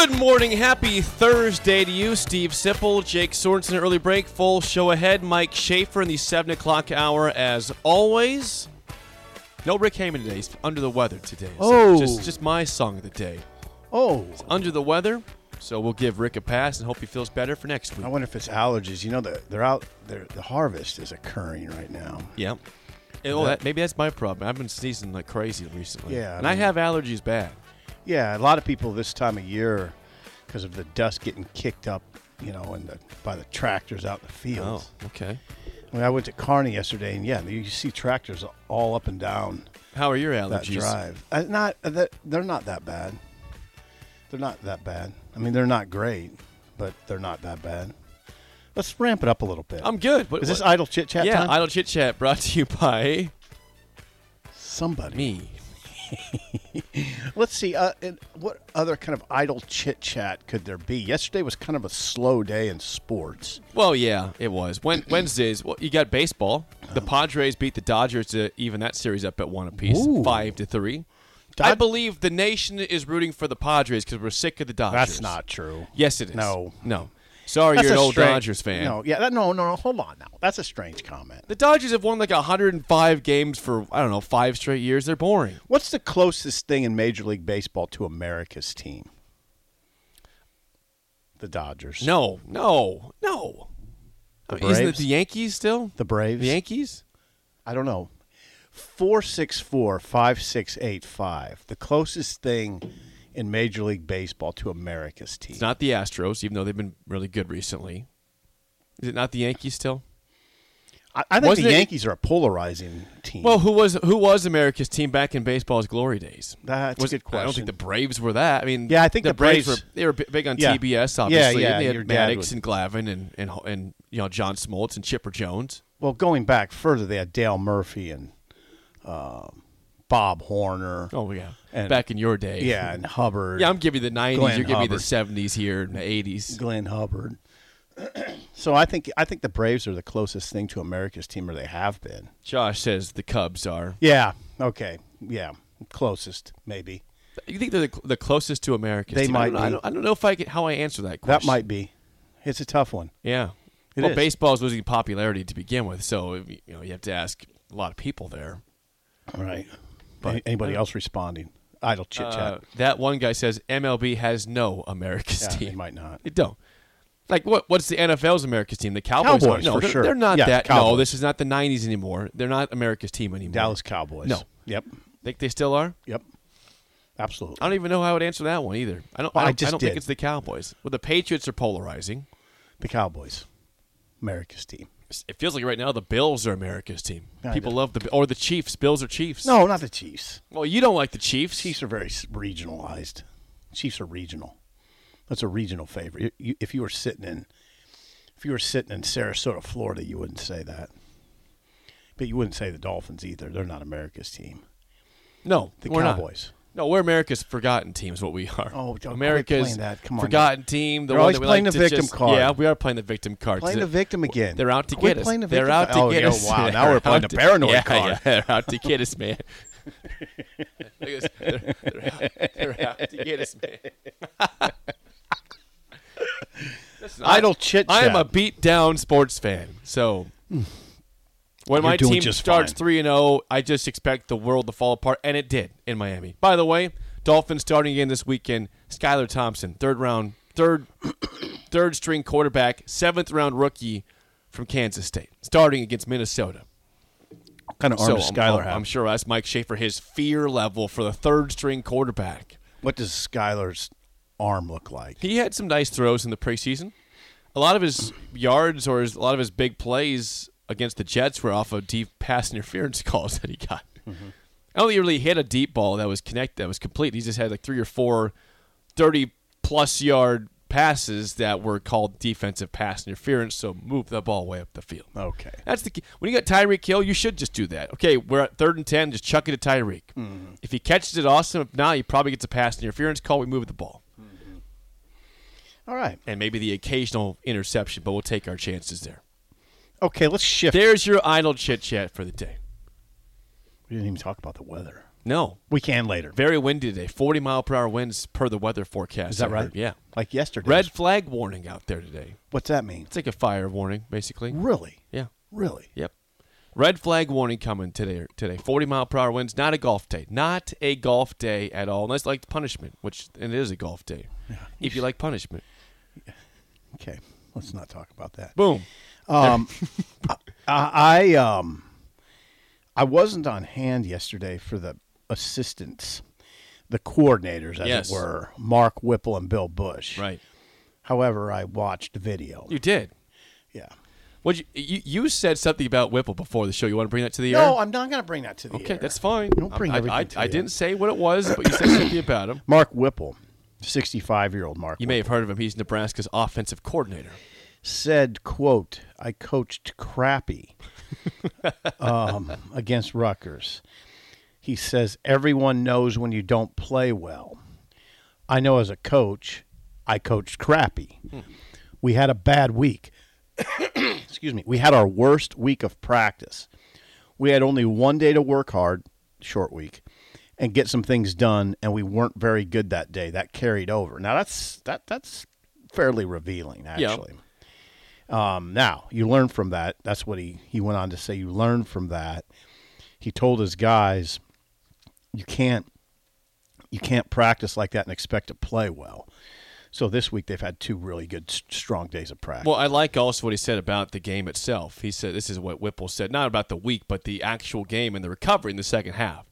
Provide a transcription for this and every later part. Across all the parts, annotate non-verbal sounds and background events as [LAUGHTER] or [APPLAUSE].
Good morning, happy Thursday to you, Steve Sipple, Jake Sorensen, early break, full show ahead. Mike Schaefer in the seven o'clock hour, as always. No Rick Heyman today. He's under the weather today. So Oh. just just my song of the day. Oh, Under the weather, so we'll give Rick a pass and hope he feels better for next week. I wonder if it's allergies. You know, they're, they're out. They're, the harvest is occurring right now. Yeah. Oh, that, maybe that's my problem. I've been sneezing like crazy recently. Yeah, I and I have allergies bad. Yeah, a lot of people this time of year, because of the dust getting kicked up, you know, and the, by the tractors out in the Oh, fields. okay. I mean, I went to Kearney yesterday, and yeah, you see tractors all up and down How are your that allergies? drive. Uh, not uh, that they're not that bad. They're not that bad. I mean, they're not great, but they're not that bad. Let's ramp it up a little bit. I'm good. What, Is this what- idle chit chat Yeah, time? idle chit chat brought to you by Somebody. me. [LAUGHS] Let's see. Uh, and what other kind of idle chit chat could there be? Yesterday was kind of a slow day in sports. Well, yeah, it was. When, [CLEARS THROAT] Wednesdays, well, you got baseball. The Padres beat the Dodgers to even that series up at one apiece, Ooh. five to three. I believe the nation is rooting for the Padres because we're sick of the Dodgers. That's not true. Yes, it is. No. no. Sorry, That's you're an old strange- Dodgers fan. No, yeah, that, no, no, no. Hold on now. That's a strange comment. The Dodgers have won like 105 games for I don't know five straight years. They're boring. What's the closest thing in Major League Baseball to America's team? The Dodgers. No, no, no. The I mean, Isn't it the Yankees still? The Braves. The Yankees? I don't know. 464 5685. The closest thing in Major League Baseball to America's team. It's not the Astros, even though they've been really good recently. Is it not the Yankees still? I, I think Wasn't the it- Yankees are a polarizing team. Well, who was who was America's team back in baseball's glory days? That's a was, good I don't think the Braves were that. I mean, Yeah, I think the Braves- were they were big on Yeah. TBS, obviously. yeah, and they had Maddux and Glavine and, and and you know John Smoltz and Chipper Jones. Well, going back further, they had Dale Murphy and um, Bob Horner. Oh yeah, And- back in your day. Yeah, and Hubbard. yeah. I'm giving you the '90s. Glenn You're giving me the '70s here and the '80s. Glenn Hubbard. [CLEARS THROAT] so I think I think the Braves are the closest thing to America's team, or they have been. Josh says the Cubs are. Yeah. Okay. Yeah. Closest, maybe. You think they're the, the closest to America's They team? I might don't, know- I don't, I don't know if I can, how I answer that question. That might be. It's a tough one. Yeah. It well, is. baseball is losing popularity to begin with, so you know you have to ask a lot of people there. All right. But- anybody else responding? Idle chit Uh, chat. that one guy says MLB has no America's yeah, team. they might not. It don't. Like what? What's the NFL's America's team? The Cowboys. Cowboys, no, for they're, sure. they're not Yeah, that. No, this is not the '90s anymore. They're not America's team anymore. Dallas Cowboys. No. Yep. Think they still are? Yep. Absolutely. I don't even know how I would answer that one either. I don't. Well, I I don't, just don't think it's the Cowboys. Well, the Patriots are polarizing. The Cowboys. America's team. It feels like right now the Bills are America's team. Kinda. People love the or the Chiefs. Bills are Chiefs. No, not the Chiefs. Well, you don't like the Chiefs. Chiefs are very regionalized. Chiefs are regional. That's a regional favorite. If you were sitting in, if you were sitting in Sarasota, Florida, you wouldn't say that. But you wouldn't say the Dolphins either. They're not America's team. No, The we're not. No, we're America's forgotten team is what we are. Oh, don't America's that. Come on forgotten team. The one always that we playing like the victim just- card. Yeah, we are playing the victim card. Playing the victim again. They're out to Quit get us. the They're out to Oh, get yeah, us. wow, now They're [LAUGHS] we're playing the paranoid yeah, card. Yeah, they're out to get us, man. [LAUGHS] Look at this. They're, they're out, they're out to get us, man. [LAUGHS] Idle chit I am a beat down sports fan, so hmm. When my team starts three and zero, I just expect the world to fall apart, and it did in Miami. By the way, Dolphins starting again this weekend. Skylar Thompson, third round, third, [COUGHS] third string quarterback, seventh round rookie from Kansas State, starting against Minnesota. What kind of arm so does Skylar I'm, have? I'm sure that's Mike Schaefer his fear level for the third string quarterback. What does Skylar's arm look like? He had some nice throws in the preseason. A lot of his yards or his, a lot of his big plays against the Jets were off of deep pass interference [LAUGHS] calls that he got. Mm-hmm. I don't think he really hit a deep ball that was connect that was complete. He just had like three or four 30 plus yard passes that were called defensive pass interference, so move the ball way up the field. Okay. That's the key. When you got Tyreek Hill, you should just do that. Okay, we're at third and ten, just chuck it to Tyreek. Mm-hmm. If he catches it, awesome. If not, he probably gets a pass interference call. We move the ball, All right. and maybe the occasional interception, but we'll take our chances there. Okay, let's shift. There's your idle chit chat for the day. We didn't even talk about the weather. No, We can later. very windy today. 40 mile per hour winds per the weather forecast. Is that right? Yeah. Like yesterday. Red flag warning out there today. What's that mean? It's like a fire warning, basically. Really? Yeah. Really? Yep. Red flag warning coming today. Today, 40 mile per hour winds. Not a golf day. Not a golf day at all. Unless like punishment, which and it is a golf day. Yeah. If you like punishment, [LAUGHS] Okay. Let's not talk about that. boom. Um, I, I um, I wasn't on hand yesterday for the assistants, the coordinators, as Yes. it were, Mark Whipple and Bill Busch. Right. However, I watched the video. You did. yeah. What you, you you said something about Whipple before the show. You want to bring that to the air? No, I'm not going to bring that to the Okay, air. Okay, that's fine. Don't bring I, everything I, I didn't say what it was, but you said something [COUGHS] about him. Mark Whipple, 65 year old Mark. You may have heard of him. He's Nebraska's offensive coordinator. Said, "quote I coached crappy [LAUGHS] um, against Rutgers." He says, "Everyone knows when you don't play well. I know as a coach, I coached crappy. We had a bad week. [COUGHS] Excuse me. We had our worst week of practice. We had only one day to work hard, short week." And get some things done, and we weren't very good that day. That carried over. Now that's that that's fairly revealing, actually. Um, now you learn from that. That's what he he went on to say. You learn from that. He told his guys, you can't you can't practice like that and expect to play well. So this week they've had two really good, strong days of practice. Well, I like also what he said about the game itself. He said this is what Whipple said, not about the week, but the actual game and the recovery in the second half.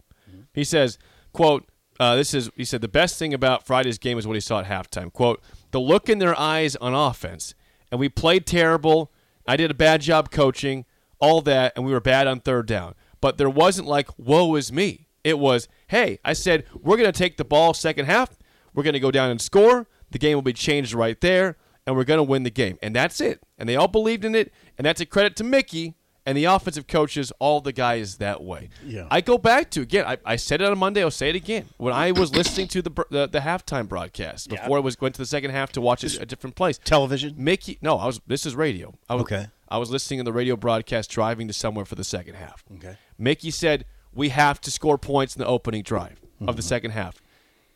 He says, "quote uh, This is," he said, "the best thing about Friday's game is what he saw at halftime. Quote: The look in their eyes on offense, and we played terrible. I did a bad job coaching, all that, and we were bad on third down. But there wasn't like, woe is me. It was, hey, I said we're going to take the ball second half. We're going to go down and score. The game will be changed right there, and we're going to win the game. And that's it. And they all believed in it, and that's a credit to Mickey and the offensive coaches, all the guys that way. Yeah. I go back to again. I, I said it on Monday. I'll say it again. When I was listening to the the, the halftime broadcast before I was went to the second half to watch it a different place. Television. Mickey, no, I was. This is radio. I was, Okay. I was listening in the radio broadcast driving to somewhere for the second half. Okay. Mickey said we have to score points in the opening drive of Mm-hmm. the second half.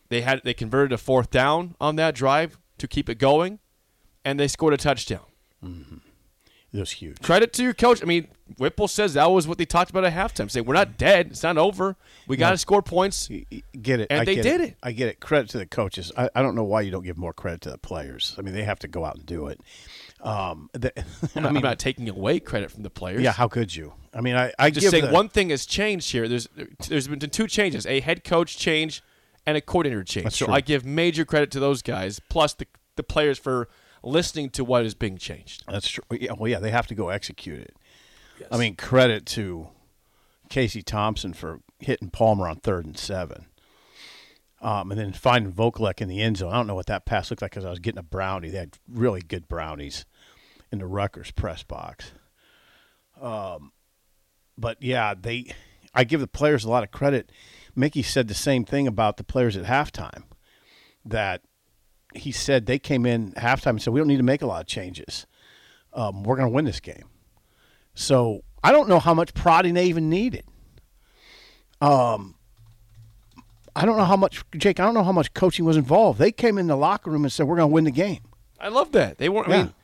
They had they converted a fourth down on that drive to keep it going, and they scored a touchdown. It was huge. Credit to your coach. I mean, Whipple says that was what they talked about at halftime. Say we're not dead. It's not over. We got to score points. Get it? And I they did it. I get it. Credit to the coaches. I, I don't know why you don't give more credit to the players. I mean, they have to go out and do it. Um, the, [LAUGHS] I'm, not, I'm not taking away credit from the players. yeah. How could you? I mean, I, I just saying the- one thing has changed here. There's there's been two changes: a head coach change and a coordinator change. So true. I give major credit to those guys, plus the the players for listening to what is being changed. That's true. Yeah, well, yeah, they have to go execute it. I mean, credit to Casey Thompson for hitting Palmer on third and seven. Um, and then finding Vokolek in the end zone. I don't know what that pass looked like because I was getting a brownie. They had really good brownies in the Rutgers press box. Um, but yeah, they. I give the players a lot of credit. Mickey said the same thing about the players at halftime. That he said they came in halftime and said we don't need to make a lot of changes. Um, we're going to win this game. So I don't know how much prodding they even needed. Um, I don't know how much Jake. I don't know how much coaching was involved. They came in the locker room and said we're going to win the game. I love that. They weren't. I Yeah. mean,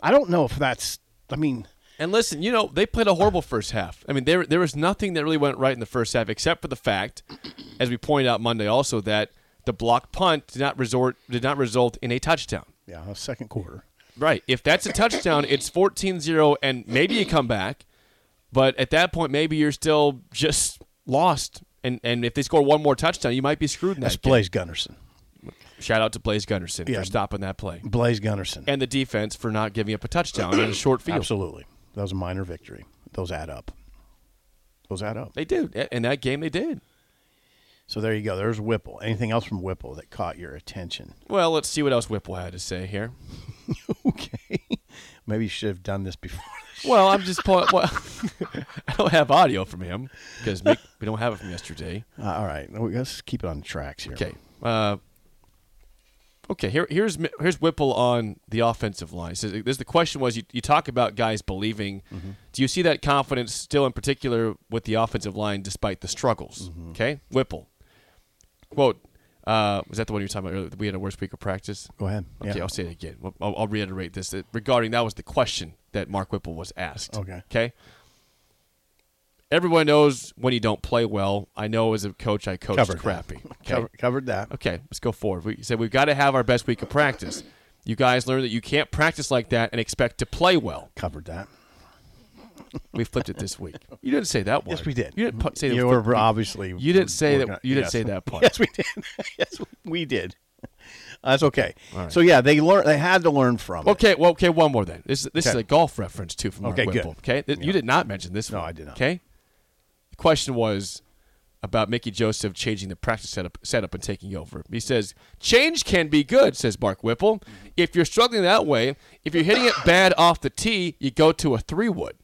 I don't know if that's. I mean, and listen, you know, they played a horrible first half. I mean, there there was nothing that really went right in the first half, except for the fact, as we pointed out Monday, also that the block punt did not resort did not result in a touchdown. yeah, second quarter. Right. If that's a touchdown, [LAUGHS] it's 14-0 and maybe you come back. But at that point maybe you're still just lost. And and if they score one more touchdown, you might be screwed in that That's game. Blaise Gunnerson. Shout out to Blaise Gunnerson Yeah. for stopping that play. Blaise Gunnerson. And the defense for not giving up a touchdown in a [CLEARS THROAT] short field. Absolutely, that was a minor victory. Those add up. Those add up. They did. In that game they did. So there you go. There's Whipple. Anything else from Whipple that caught your attention? [LAUGHS] Well, let's see what else Whipple had to say here. okay. [LAUGHS] Maybe you should have done this before. Well, I'm just pulling. Well, [LAUGHS] I don't have audio from him because we don't have it from yesterday. Uh, all right. Let's keep it on the tracks here. Okay. Uh, okay. Here, here's here's Whipple on the offensive line. So this the question was you, you talk about guys believing. Do you see that confidence still in particular with the offensive line despite the struggles? Okay. Whipple. Quote. Uh, was that the one you were talking about earlier? We had a worst week of practice. Go ahead. Okay, Yeah. I'll say it again. I'll, I'll reiterate this that regarding that was the question that Mark Whipple was asked. Okay. Okay. Everyone knows when you don't play well. I know as a coach, I coached Covered crappy. [LAUGHS] Okay. Cover, covered that. Okay, let's go forward. We said we've got to have our best week of practice. You guys learned that you can't practice like that and expect to play well. Covered that. We flipped it this week. You didn't say that one. Yes, we did. You didn't pu- say You that. were obviously. You didn't say that. You didn't say that [LAUGHS] part. Yes, we did. [LAUGHS] yes, we did. That's okay. So yeah, they learn. They had to learn from. it. Okay, well, okay, one more then. This this is a golf reference too from Mark Okay, good. Whipple. Okay, Th- you did not mention this. No, one, I did not. Okay, the question was about Mickey Joseph changing the practice setup setup and taking over. He says change can be good, says Mark Whipple. If you're struggling that way, if you're hitting it bad off the tee, you go to a three wood.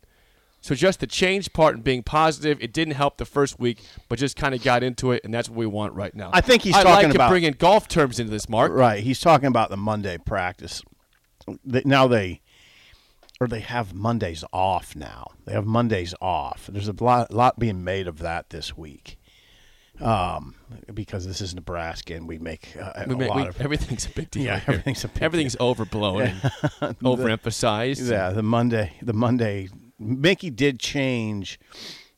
So just the change part and being positive, it didn't help the first week, but just kind of got into it, and that's what we want right now. I think he's I talking like about- to bring in golf terms into this, Mark. Right. He's talking about the Monday practice. Now they, or they have Mondays off now. They have Mondays off. There's a lot, lot being made of that this week. Um, because this is Nebraska and we make uh, We a make- lot we- of everything's a big deal. Yeah, everything's a big everything's overblown and [LAUGHS] overemphasized. Yeah, the Monday, the Monday. Mickey did change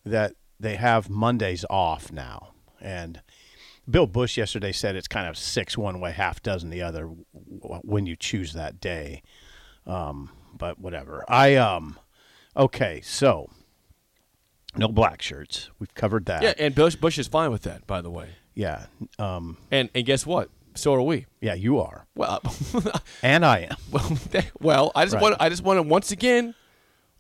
that they have Mondays off now, and Bill Busch yesterday said it's kind of six one way, half dozen the other when you choose that day. Um, but whatever. I um, okay, so no black shirts. We've covered that. Yeah, and Busch, Busch is fine with that, by the way. yeah, um, And and guess what? So are we. yeah. You are, Well, [LAUGHS] and I am. well, [LAUGHS] well. I just Right. want I just want to once again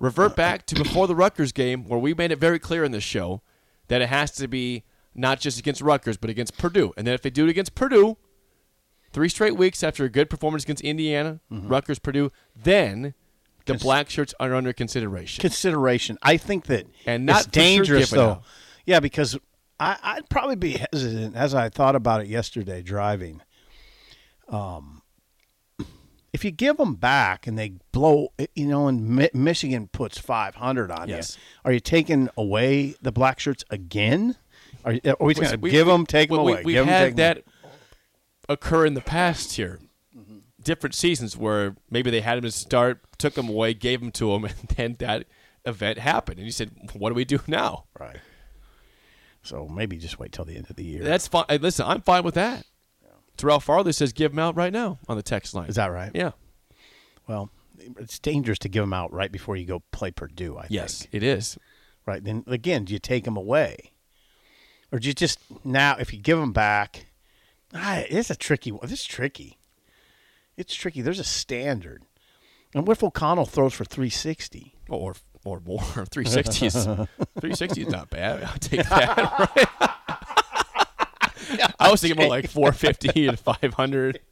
revert back to before the Rutgers game, where we made it very clear in this show that it has to be not just against Rutgers, but against Purdue. And then if they do it against Purdue, three straight weeks after a good performance against Indiana, Mm-hmm. Rutgers, Purdue, then the black shirts are under consideration. consideration. I think that And not sure dangerous given though. out. Yeah, because I, I'd probably be hesitant as I thought about it yesterday driving. Um, if you give them back and they blow, you know, and Mi- Michigan puts five hundred on Yes. you, are you taking away the black shirts again? Are you, are we going to give we- them, take them away? We've give 'em, had that occur in the past here. Different seasons where maybe they had him to start, took him away, gave him to him, [LAUGHS] and then that event happened. And you said, "What do we do now?" right. So maybe just wait till the end of the year. That's fine. Hey, Listen, I'm fine with that. Terrell Farley says, "Give him out right now on the text line." Is that right? Yeah. Well, it's dangerous to give them out right before you go play Purdue. I Yes, think. it is. right? Then again, do you take them away, or do you just now if you give them back? Ah, it's a tricky one. This is tricky. It's tricky. There's a standard, and what if O'Connell throws for 360? Or or more. [LAUGHS] 360 is [LAUGHS] 360 is not bad. I'll take that. [LAUGHS] Right? [LAUGHS] I was thinking more like 450 and 500. [LAUGHS]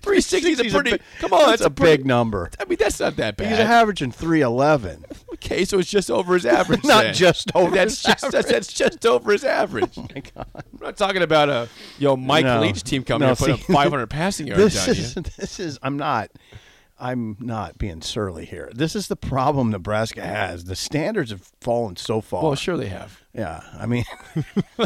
360 is a 60's a pretty. big- come on, that's a pretty- big number. I mean, that's not that bad. He's averaging 311. Okay, so it's just over his average. [LAUGHS] Not then. just over that's his just, That's, that's just over his average. Oh my god! I'm not talking about a yo Mike No. Leach team coming No, here putting up 500 passing yards This is you. this is I'm not I'm not being surly here. This is the problem Nebraska has. The standards have fallen so far. Well, sure they have. Yeah, I mean, [LAUGHS]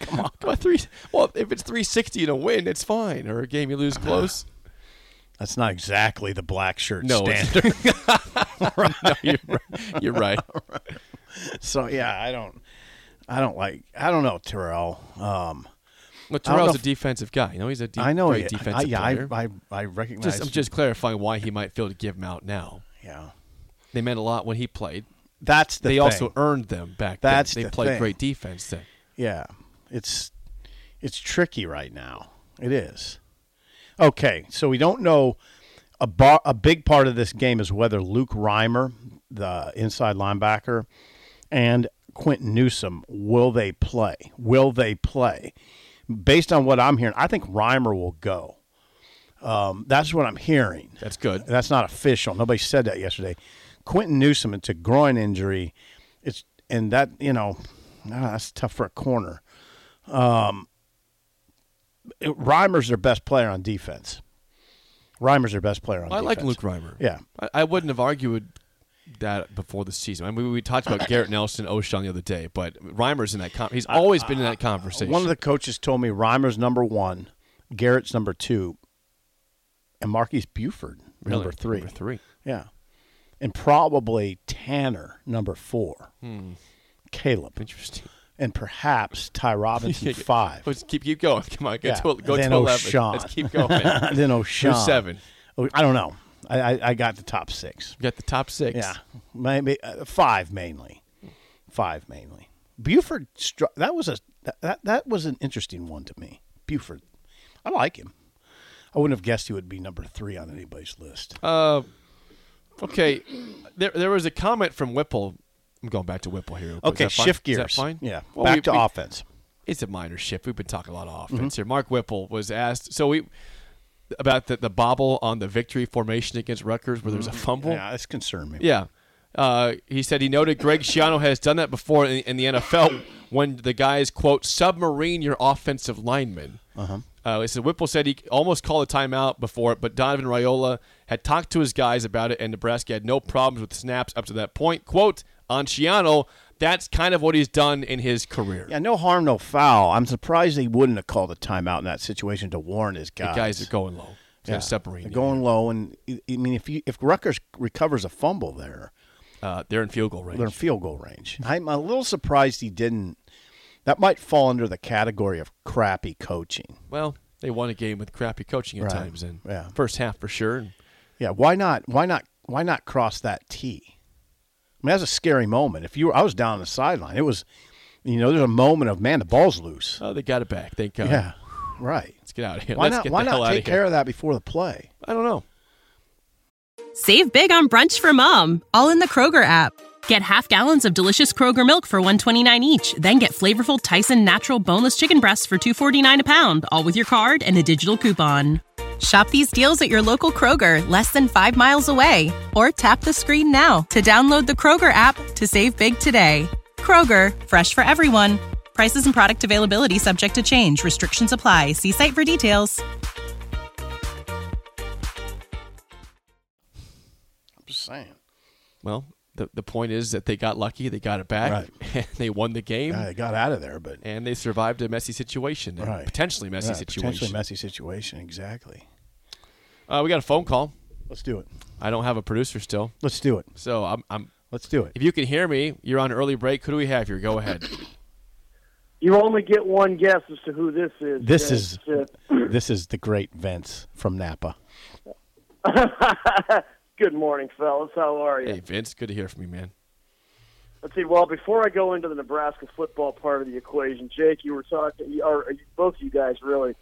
Come on, come on, three. Well, if it's 360 in a win, it's fine. Or a game you lose close. [SIGHS] that's not exactly the black shirt No, standard. [LAUGHS] no, you're right. You're right. [LAUGHS] so yeah, I don't, I don't like, I don't know Terrell. Um, Well, Terrell's a defensive guy. You know, he's a de- I know great he, defensive I, yeah, player. I, I, I recognize. just, I'm just clarifying why he might feel to give him out now. yeah, They meant a lot when he played. that's the they thing. also earned them back That's then. They the played thing. great defense then. Yeah, it's it's tricky right now. It is. Okay, so we don't know a bar, a big part of this game is whether Luke Reimer, the inside linebacker, and Quinton Newsome will they play? Will they play? Based on what I'm hearing, I think Reimer will go. Um, that's what I'm hearing. That's good. That's not official. Nobody said that yesterday. Quinton Newsome, it's a groin injury. It's and that you know, ah, that's tough for a corner. Um, it- Reimer's their best player on defense. Reimer's their best player on I defense. like Luke Reimer. Yeah. I, I wouldn't have argued that before the season. I mean, we, we talked about [COUGHS] Garrett Nelson, Ochaun the other day, but Reimer's in that. He's always been in that conversation. One of the coaches told me Reimer's number one, Garrett's number two, and Marques Buford Really? number three. Number three. Yeah, and probably Tannor number four. Hmm. Caleb. Interesting. and perhaps Ty [LAUGHS] Robinson five. Let's keep keep going. Come on, go Yeah. to go to eleven. Ochaun. Let's keep going. [LAUGHS] then Ochaun. Who's seven? Oh, I don't know. I, I, got the top six. We got the top six. Yeah, maybe uh, five mainly. Five mainly. Buford. That was a that, that was an interesting one to me. Buford. I like him. I wouldn't have guessed he would be number three on anybody's list. Uh, okay. There there was a comment from Whipple. I'm going back to Whipple here. Okay, fine? shift Is gears. that fine? Yeah, Well, back we- to we- offense. It's a minor shift. We've been talking a lot of offense Mm-hmm. here. Mark Whipple was asked. So we about the, the bobble on the victory formation against Rutgers, where there's a fumble. Mm-hmm. Yeah, this concerned me. Yeah. Uh, he said he noted Greg Schiano has done that before in, in the NFL when the guys, quote, submarine your offensive linemen. Uh-huh. he said Whipple said he almost called a timeout before it, but Donovan Raiola had talked to his guys about it, and Nebraska had no problems with snaps up to that point. Quote, on Schiano, that's kind of what he's done in his career. Yeah, no harm, no foul. I'm surprised he wouldn't have called a timeout in that situation to warn his The guys. guys are going low. He's yeah, gonna they're going low, and I I mean, if you, if Rutgers recovers a fumble there, Uh, they're in field goal range. they're in field goal range. I'm a little surprised he didn't. That might fall under the category of crappy coaching. Well, they won a game with crappy coaching at Right. times, and Yeah. first half for sure. Yeah, why not? Why not? Why not cross that T? I mean, that's a scary moment. If you, were, I was down on the sideline. It was, you know, there's a moment of man, the ball's loose. oh, they got it back. Thank God. yeah, right. Let's get out of here. Why Let's not? get Why the hell not out take of here. care of that before the play? I don't know. Save big on brunch for mom, all in the Kroger app. Get half gallons of delicious Kroger milk for 129 each, then get flavorful Tyson natural boneless chicken breasts for 249 a pound, all with your card and a digital coupon. Shop these deals at your local Kroger, less than 5 miles away, or tap the screen now to download the Kroger app to save big today. Kroger, fresh for everyone. Prices and product availability subject to change. Restrictions apply. See site for details. I'm just saying. Well, the the point is that they got lucky. They got it back. Right. [LAUGHS] And they won the game. Yeah, they got out of there, but And they survived a messy situation. a Right. Potentially messy Yeah, situation. Potentially messy situation. Exactly. Uh, we got a phone call. Let's do it. I don't have a producer still. Let's do it. So I'm, I'm Let's do it. if you can hear me, you're on early break. Who do we have here? Go ahead. [COUGHS] You only get one guess as to who this is. This is uh, this is the great Vince from Napa. [LAUGHS] Good morning, fellas. How are you? hey, Vince. Good to hear from you, man. Let's see. Well, before I go into the Nebraska football part of the equation, Jake, you were talking, or both of you guys really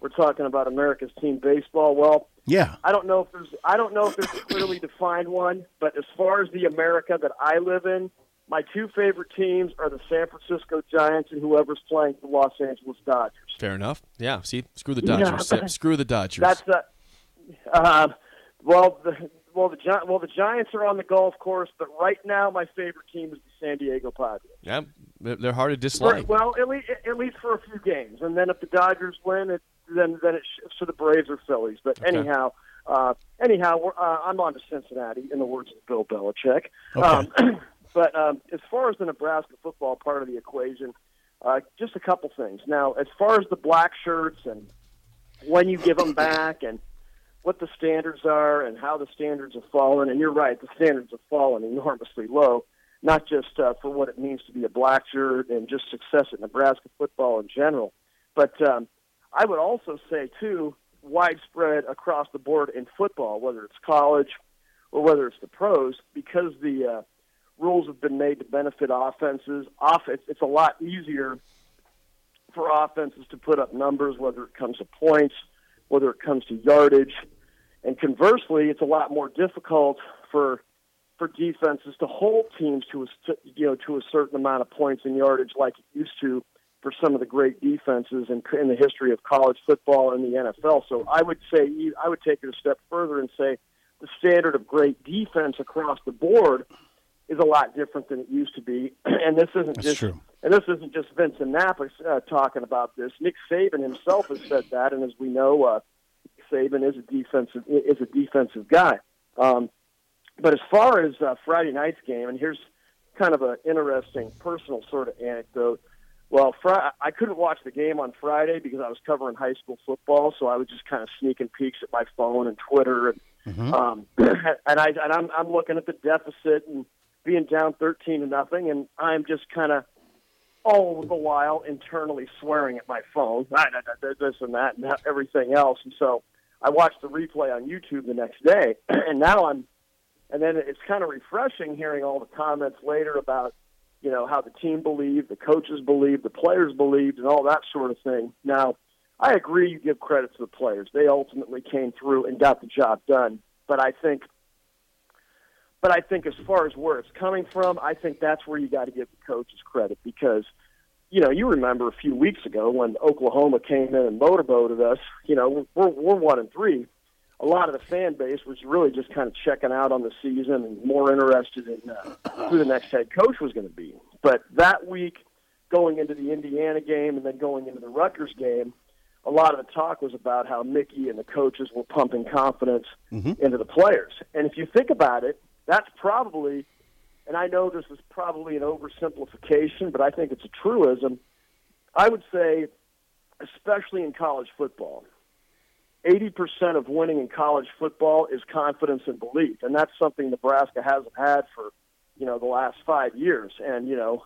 were talking about America's team baseball. Well, Yeah. I don't know if there's, I don't know if there's a clearly [LAUGHS] defined one, but as far as the America that I live in, My two favorite teams are the San Francisco Giants and whoever's playing the Los Angeles Dodgers. Fair enough. Yeah. See, screw the [LAUGHS] Dodgers. but- screw the Dodgers. That's the. Uh, well, the well the Gi- well the Giants are on the golf course, but right now my favorite team is the San Diego Padres. yeah, they're hard to dislike. well, at least at least for a few games, and then if the Dodgers win, it then then it shifts to the Braves or Phillies. But Okay. anyhow, uh, anyhow, we're, uh, I'm on to Cincinnati, in the words of Bill Belichick. Okay. Um, [CLEARS THROAT] but um, as far as the Nebraska football part of the equation, uh, just a couple things. Now, as far as the black shirts and when you give them back and what the standards are and how the standards have fallen, and you're right, the standards have fallen enormously low, not just uh, for what it means to be a black shirt and just success at Nebraska football in general, but um, I would also say, too, widespread across the board in football, whether it's college or whether it's the pros, because the uh, rules have been made to benefit offenses. Off, it's, it's a lot easier for offenses to put up numbers, whether it comes to points, whether it comes to yardage, and conversely, it's a lot more difficult for for defenses to hold teams to a you know to a certain amount of points and yardage like it used to for some of the great defenses in, in the history of college football and the NFL. So I would say I would take it a step further and say the standard of great defense across the board is a lot different than it used to be. [CLEARS THROAT] And this isn't That's just true. and this isn't just Vincent Napa uh, talking about this. Nick Saban himself has said that, and as we know, uh, Saban is a defensive is a defensive guy. Um, but as far as uh, Friday night's game, and here's kind of an interesting personal sort of anecdote. Well, fr- I couldn't watch the game on Friday because I was covering high school football, so I was just kind of sneaking peeks at my phone and Twitter, and um, [CLEARS THROAT] and I and I'm I'm looking at the deficit and being down thirteen to nothing, and I'm just kind of all the while internally swearing at my phone, "Ah, da, da, da, this and that, and everything else. And so I watched the replay on YouTube the next day, [CLEARS THROAT] and now I'm, and then it's kind of refreshing hearing all the comments later about, you know, how the team believed, the coaches believed, the players believed, and all that sort of thing. Now, I agree you give credit to the players. They ultimately came through and got the job done. But I think but I think as far as where it's coming from, I think that's where you got to give the coaches credit because, you know, you remember a few weeks ago when Oklahoma came in and motorboated us. You know, we're we're one and three. A lot of the fan base was really just kind of checking out on the season and more interested in uh, who the next head coach was going to be. But that week, going into the Indiana game and then going into the Rutgers game, a lot of the talk was about how Mickey and the coaches were pumping confidence into the players. And if you think about it, that's probably, and I know this is probably an oversimplification, but I think it's a truism. I would say, especially in college football, 80% of winning in college football is confidence and belief. And that's something Nebraska hasn't had for, you know, the last five years. And, you know,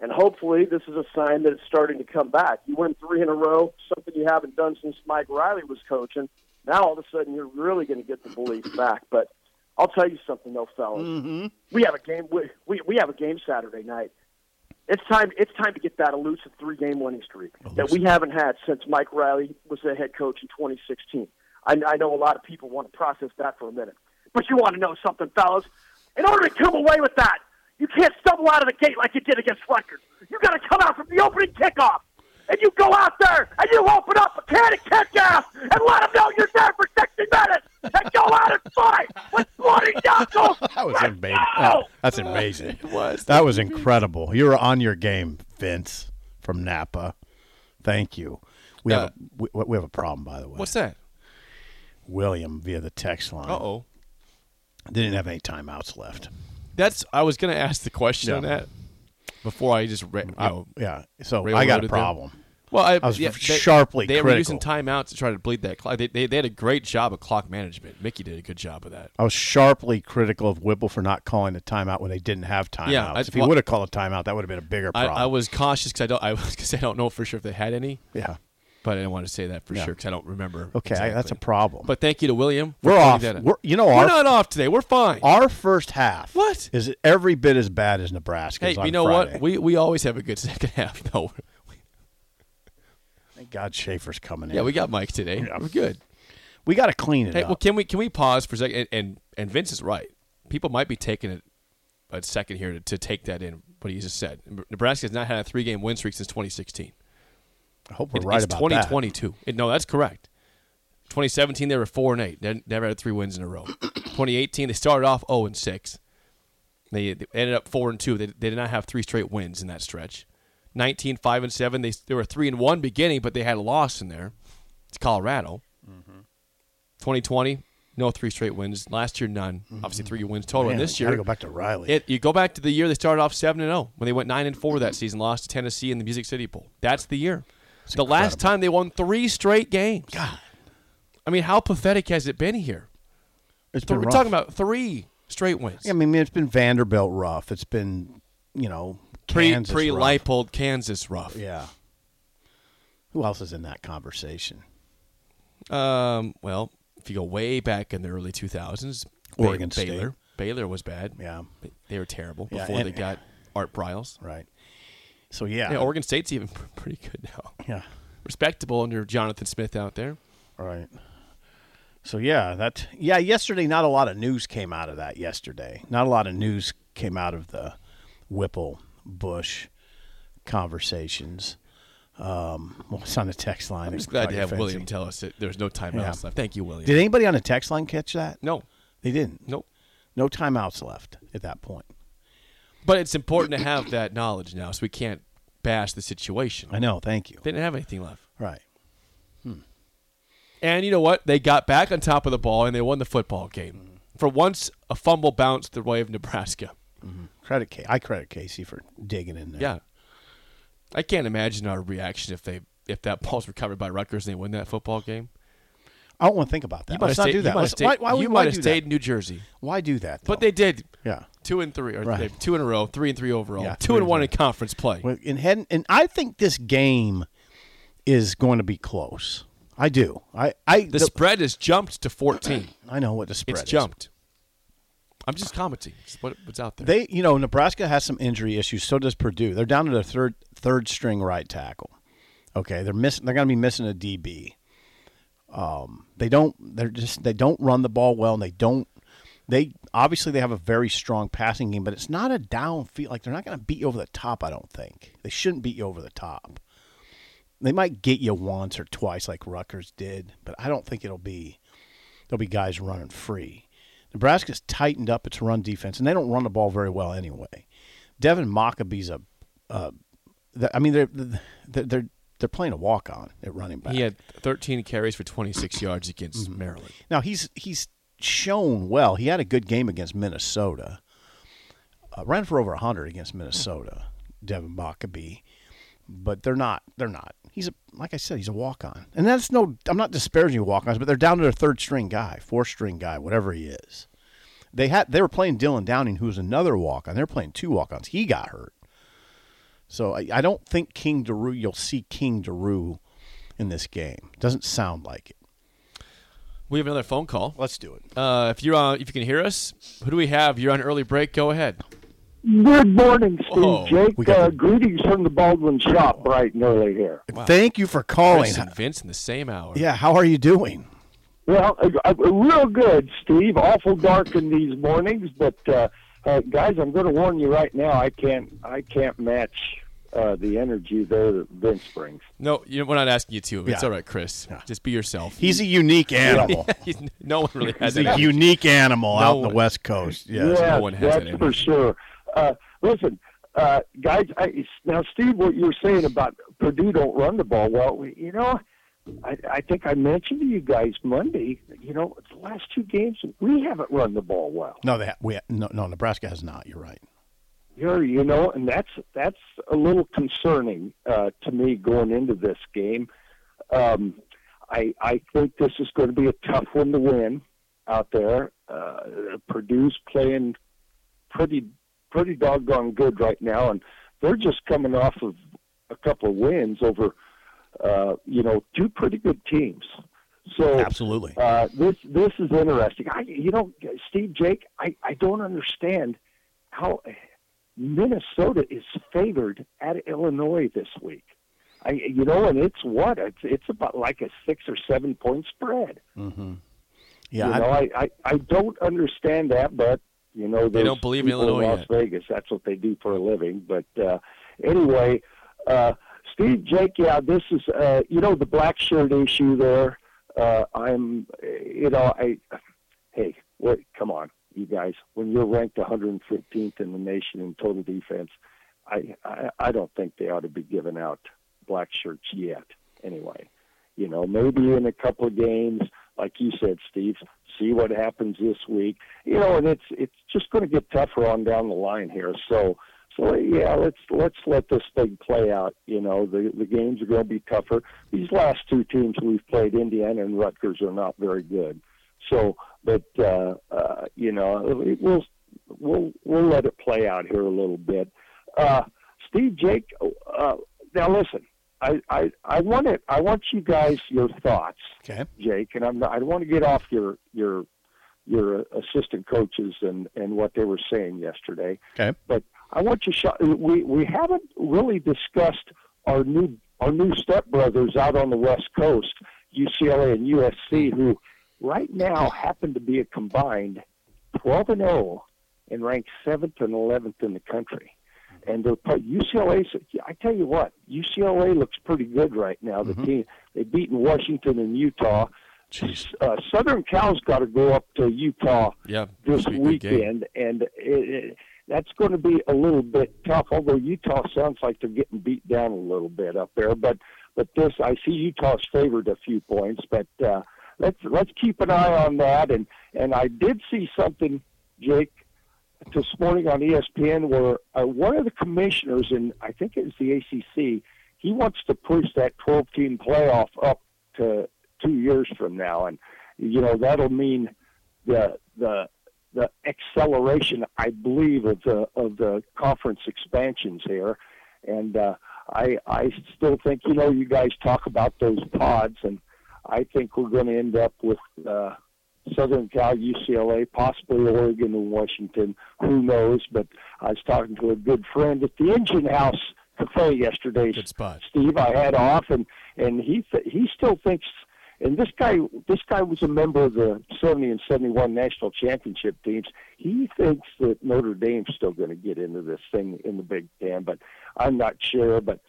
and hopefully this is a sign that it's starting to come back. You win three in a row, something you haven't done since Mike Riley was coaching. Now all of a sudden you're really going to get the belief back. But I'll tell you something though, fellas. Mm-hmm. We have a game. We, we we have a game Saturday night. It's time. It's time to get that elusive three-game winning streak that we haven't had since Mike Riley was the head coach in 2016. I, I know a lot of people want to process that for a minute, but you want to know something, fellas? In order to come away with that, you can't stumble out of the gate like you did against Rutgers. You got to come out from the opening kickoff, and you go out there and you open up a can of kick gas and let them know you're there for 60 minutes and go out and fight with bloody knuckles. [LAUGHS] That was Let's amazing. go! That's amazing. It was. That was incredible. You were on your game, Vince from Napa. Thank you. We Uh, have a, we, we have a problem, by the way. What's that? William via the text line. Uh oh. Didn't have any timeouts left. That's. I was gonna ask the question on that before I just read. You know, yeah. So I got a them. problem. Well, I, I was yeah, sharply they, they were using timeouts to try to bleed that clock. They, they, they had a great job of clock management. Mickey did a good job of that. I was sharply critical of Whipple for not calling the timeout when they didn't have timeouts. Yeah, I- if he well- would have called a timeout, that would have been a bigger I, problem. I was cautious because I don't. I was because I don't know for sure if they had any, yeah. But I didn't want to say that for Yeah. sure because I don't remember. Okay, I- that's a problem. But thank you to William. we're off. We're, you know, We're our, not off today. We're fine. our first half What? is every bit as bad as Nebraska? hey, you know Friday. what? We we always have a good [LAUGHS] second half though. Thank God Schaefer's coming in. yeah, we got Mike today. Yeah. We're good. we got to clean it Hey, up. well, can we can we pause for a second? And, and and Vince is right. People might be taking it a second here to, to take that in. What he just said. Nebraska has not had a three-game win streak since 2016. I hope we're It- right it's about 2022. It- no, that's correct. 2017 they were four and eight. They never had three wins in a row. [CLEARS THROAT] 2018 they started off 0 and six. They, they ended up four and two. They, they did not have three straight wins in that stretch. 19 five and seven. They they were three and one beginning, but they had a loss in there. It's Colorado. Mm-hmm. 2020 no three straight wins. Last year none. Obviously three wins total. Man, and this year go back to Riley. it, you go back to the year they started off seven and zero when they went nine and four that season, lost to Tennessee in the Music City Bowl. That's the year. The last time they won three straight games. God, I mean, how pathetic has it been here? It's Th- been we're rough. talking about three straight wins. I mean, it's been Vanderbilt rough. It's been, you know, pre Kansas pre rough. Leipold, Kansas rough. Yeah. Who else is in that conversation? Um, well, if you go way back in the early two thousands, Oregon State. Baylor, Baylor was bad. Yeah. they were terrible Yeah, before and- they got Art Briles. Right. So yeah. Yeah, Oregon State's even [LAUGHS] pretty good now. Yeah. Respectable under Jonathan Smith out there. Right. So yeah, that yeah. Yesterday, not a lot of news came out of that. Yesterday, not a lot of news came out of the Whipple Busch conversations. Um, what's on the text line? I'm just glad to have fancy. William tell us that there's no timeouts Yeah. left. Thank you, William. Did anybody on the text line catch that? no, They didn't. nope. No timeouts left at that point. But it's important to have that knowledge now, so we can't bash the situation. I know. Thank you. They didn't have anything left. Right. Hmm. And you know what? They got back on top of the ball and they won the football game. Mm-hmm. For once, a fumble bounced the way of Nebraska. Mm-hmm. Credit Ca- I credit Casey for digging in there. Yeah. I can't imagine our reaction if they if that ball's recovered by Rutgers and they win that football game. I don't want to think about that. Let's not do that. Let's- stayed, why, why, you why might have do stayed that? in New Jersey. Why do that? But though? they did. Yeah. Two and three, or Right. two in a row, three and three overall, Yeah, two and and one in conference play. In head, and I think this game is going to be close. I do. I I The spread has jumped to 14. [CLEARS THROAT] I know what the spread It's is. jumped. I'm just commenting. What, what's out there. They, you know, Nebraska has some injury issues. So does Purdue. They're down to their third third string right tackle. Okay, they're missing. They're going to be missing a DB. Um, they don't. They're just. They don't run the ball well, and they don't. They obviously they have a very strong passing game, but it's not a downfield. Like they're not going to beat you over the top. I don't think they shouldn't beat you over the top. They might get you once or twice, like Rutgers did, but I don't think it'll be. There'll be guys running free. Nebraska's tightened up its run defense, and they don't run the ball very well anyway. Devin Mockobee's a. Uh, I mean, they're they're they're, they're playing a walk on at running back. he had 13 carries for 26 yards against Mm-hmm. Maryland. Now he's he's shown well. He had a good game against Minnesota. Uh, ran for over 100 against Minnesota, Devin Mockobee. But they're not. They're not. He's a like I said. He's a walk on, and that's no. I'm not disparaging walk ons, but they're down to their third string guy, fourth string guy, whatever he is. They had they were playing Dylan Downing, who's another walk on. They're playing two walk ons. He got hurt, so I, I don't think King Doerue. You'll see King Doerue in this game. Doesn't sound like it. We have another phone call. Let's do it. Uh, if you're on, if you can hear us, who do we have? You're on early break. Go ahead. Good morning, Steve Whoa. Jake. We got Uh, greetings from the Baldwin shop, bright and early here. Thank you for calling. Chris and Vince in the same hour. Yeah, how are you doing? Well, uh, uh, real good, Steve. Awful dark in these mornings, but uh, uh, guys, I'm going to warn you right now. I can't, I can't match uh, the energy there that Vince brings. No, you know, we're not asking you to. It's Yeah. all right, Chris. Just be yourself. He's a unique animal. [LAUGHS] He's- no one really has He's that. a unique animal No out in the West Coast. Yes. yeah, no one has that's that for sure. Uh, listen, uh, guys. I, now, Steve, what you were saying about Purdue don't run the ball well. You know, I, I think I mentioned to you guys Monday. You know, the last two games we haven't run the ball well. No, they ha- we no, no Nebraska has not. You're right. You're, you know, and that's that's a little concerning uh, to me going into this game. Um, I I think this is going to be a tough one to win out there. Uh, Purdue's playing pretty pretty doggone good right now, and they're just coming off of a couple of wins over, uh, you know, two pretty good teams. So Absolutely. uh, this this is interesting. I, you know, Steve Jake, I, I don't understand how Minnesota is favored at Illinois this week. I, you know, and it's what it's it's about like a six or seven point spread. mhm Yeah. you I- know, I, I I don't understand that, but You know, They don't believe in people Illinois Las yet. Vegas. That's what they do for a living. But uh, anyway, uh, Steve, Jake, yeah, this is uh, you know the black shirt issue there. Uh, I'm, you know, I, hey, what? Come on, you guys. When you're ranked 115th in the nation in total defense, I, I, I don't think they ought to be giving out black shirts yet. Anyway, you know, maybe in a couple of games, like you said, Steve. See what happens this week. You know, and it's it's just going to get tougher on down the line here. So. So yeah, let's let's let this thing play out. You know, the the games are going to be tougher. These last two teams we've played, Indiana and Rutgers, are not very good. So, but uh, uh, you know, we'll we'll we'll let it play out here a little bit. Uh, Steve, Jake, uh, now listen. I, I I want it. I want you guys your thoughts, Okay. Jake, and I'm not, I don't want to get off your your your assistant coaches and and what they were saying yesterday. Okay. But I want you. Sh- we we haven't really discussed our new our new stepbrothers out on the West Coast, UCLA and USC, who right now happen to be a combined 12 and 0 and ranked seventh and 11th in the country. And they're part- UCLA. I tell you what, UCLA looks pretty good right now. The team they've beaten Washington and Utah. Uh, Southern Cal's got to go up to Utah Yeah, this should be a good game. weekend, and it, it, that's going to be a little bit tough. Although Utah sounds like they're getting beat down a little bit up there, but but this I see Utah's favored a few points, but uh, let's let's keep an eye on that. And and I did see something, Jake, this morning on ESPN where uh, one of the commissioners, and I think it's the ACC, he wants to push that 12 team playoff up to two years from now, and you know that'll mean the the the acceleration, I believe, of the of the conference expansions here, and uh, I I still think you know you guys talk about those pods, and I think we're going to end up with. Uh, Southern Cal, UCLA, possibly Oregon and Washington. Who knows? But I was talking to a good friend at the Engine House Cafe yesterday. Good spot. Steve, I had off, and and he th- he still thinks. And this guy, this guy was a member of the '70 and '71 national championship teams. He thinks that Notre Dame's still going to get into this thing in the Big Ten, but I'm not sure. But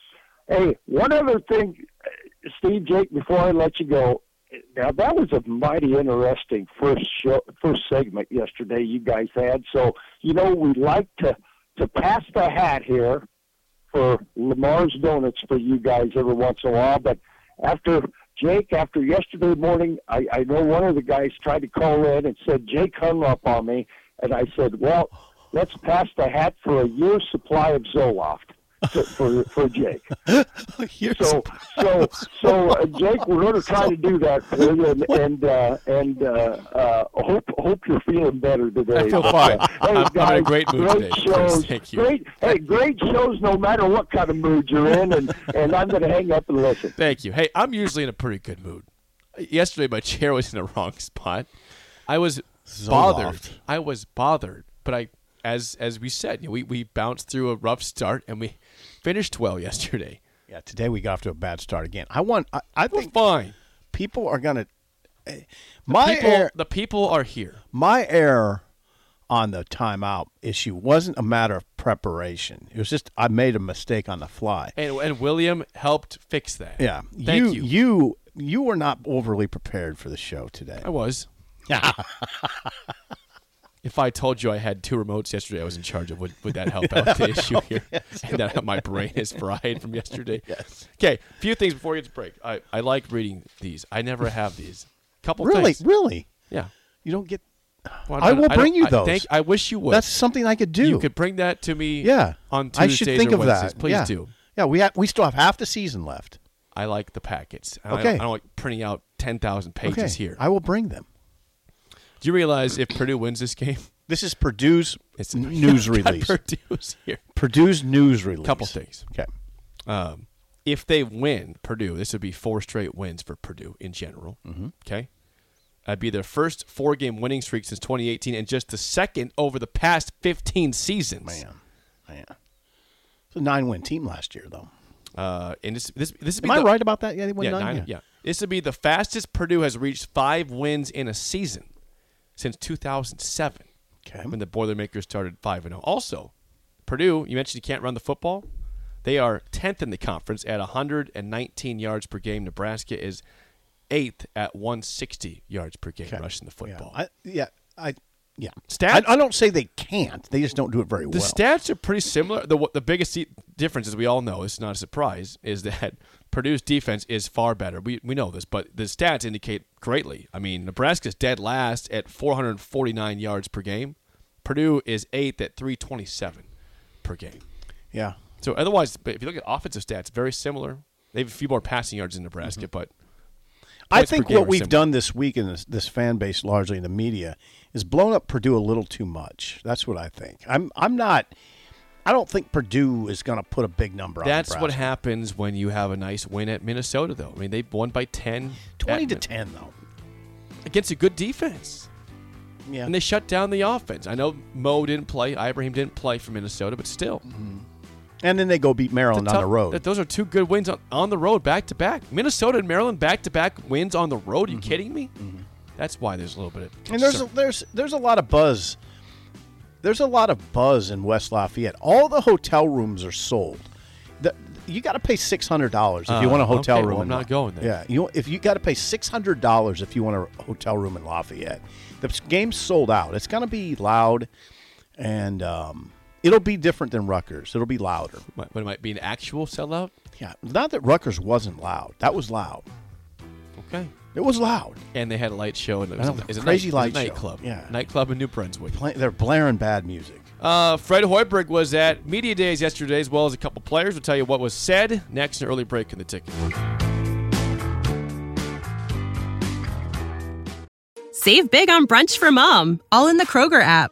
hey, one other thing, Steve, Jake, before I let you go, now that was a mighty interesting first show, first segment yesterday you guys had. So you know we like to to pass the hat here for Lamar's Donuts for you guys every once in a while. But after Jake, after yesterday morning, I, I know one of the guys tried to call in and said Jake hung up on me, and I said, well, let's pass the hat for a year's supply of Zoloft. To, for for Jake, [LAUGHS] so so so uh, Jake, we're going to try to do that for you, and and uh, and uh, uh, hope hope you're feeling better today. I feel fine. uh, I'm- hey, I'm in a great mood great today. Shows, Thank you. Great, hey, great shows, no matter what kind of mood you're in, and and I'm going to hang up and listen. Thank you. Hey, I'm usually in a pretty good mood. Yesterday, my [LAUGHS] chair was in the wrong spot. I was bothered. Zoloft. I was bothered, but I, as as we said, you know, we we bounced through a rough start and we finished well [LAUGHS] yesterday. Yeah, today we got off to a bad start again. I want. I, I think fine. people are gonna. eh, My people, error, the people are here. my error on the timeout issue wasn't a matter of preparation. It was just I made a mistake on the fly. And, and William helped fix that. Yeah, Thank you you. you you were not overly prepared for the show today. I was. [LAUGHS] if I told you I had two remotes yesterday, I was in charge of, would, would that help [LAUGHS] out the issue oh, here? [LAUGHS] and that my brain is fried from yesterday. [LAUGHS] Yes. Okay, a few things before we get to break. I, I like reading these. I never have these. Couple Really, things. really, Yeah. you don't get. Well, I will don't- bring you I those. Thank, I wish you would. That's something I could do. You could bring that to me. yeah, On Tuesdays I should think or of Wednesdays. that. Please yeah. do. Yeah, we ha- we still have half the season left. I like the packets. I don't- Okay. I don't like printing out ten thousand pages okay, here. I will bring them. Do you realize if Purdue wins this game, This is Purdue's it's news release. Purdue's here. Purdue's news release. Couple things. Okay. Um, if they win Purdue, this would be four straight wins for Purdue in general. Mm-hmm. Okay. That'd be their first four game winning streak since 2018 and just the second over the past 15 seasons. Man, man. It's a nine win team last year, though. Uh, and this, this, this would be Am I the, right about that? Yeah, they won Yeah, nine. nine, yeah. This would be the fastest Purdue has reached five wins in a season since 2007. Okay. when the Boilermakers started 5 0. Also, Purdue, you mentioned you can't run the football. They are 10th in the conference at 119 yards per game. Nebraska is 8th at 160 yards per game Okay. rushing the football. Yeah, I, yeah, I, yeah. Stats- I, I don't say they can't. They just don't do it very The well. The stats are pretty similar. The the biggest difference, as we all know, it's not a surprise, is that [LAUGHS] Purdue's defense is far better. We we know this, but the stats indicate greatly. I mean, Nebraska's dead last at 449 yards per game. Purdue is eighth at 327 per game. yeah. So otherwise, if you look at offensive stats, very similar. They have a few more passing yards in Nebraska, Mm-hmm. but I think what we've similar. done this week in this, this fan base, largely in the media, is blown up Purdue a little too much. That's what I think. I'm I'm not. I don't think Purdue is going to put a big number on. That's what happens when you have a nice win at Minnesota, though. I mean, they won by 10. Twenty to ten, though. Against a good defense. Yeah. and they shut down the offense. I know Mo didn't play, Ibrahim didn't play for Minnesota, but still, mm-hmm. And then they go beat Maryland That's on the road. those are two good wins on, on the road, back to back. Minnesota and Maryland back to back wins on the road. Are you kidding me? That's why there's a little bit of Mm-hmm. And there's a, there's there's a lot of buzz. There's a lot of buzz in West Lafayette. All the hotel rooms are sold. The, you got to pay six hundred dollars if you Uh, want a hotel okay, room. well, I'm La- not going there. Yeah, you if you got to pay six hundred dollars if you want a hotel room in Lafayette. The game's sold out. It's going to be loud, and um, it'll be different than Rutgers. It'll be louder. Might- But it might be an actual sellout. Yeah, not that Rutgers wasn't loud. That was loud. Okay. It was loud. And they had a light show, and it was, know, it was a crazy night, it a light show. nightclub. Yeah. nightclub in New Brunswick. Play, they're blaring bad music. Uh, Fred Hoiberg was at media days yesterday, as well as a couple players. We'll tell you what was said next. An early break in the ticket. Save big on brunch for mom, all in the Kroger app.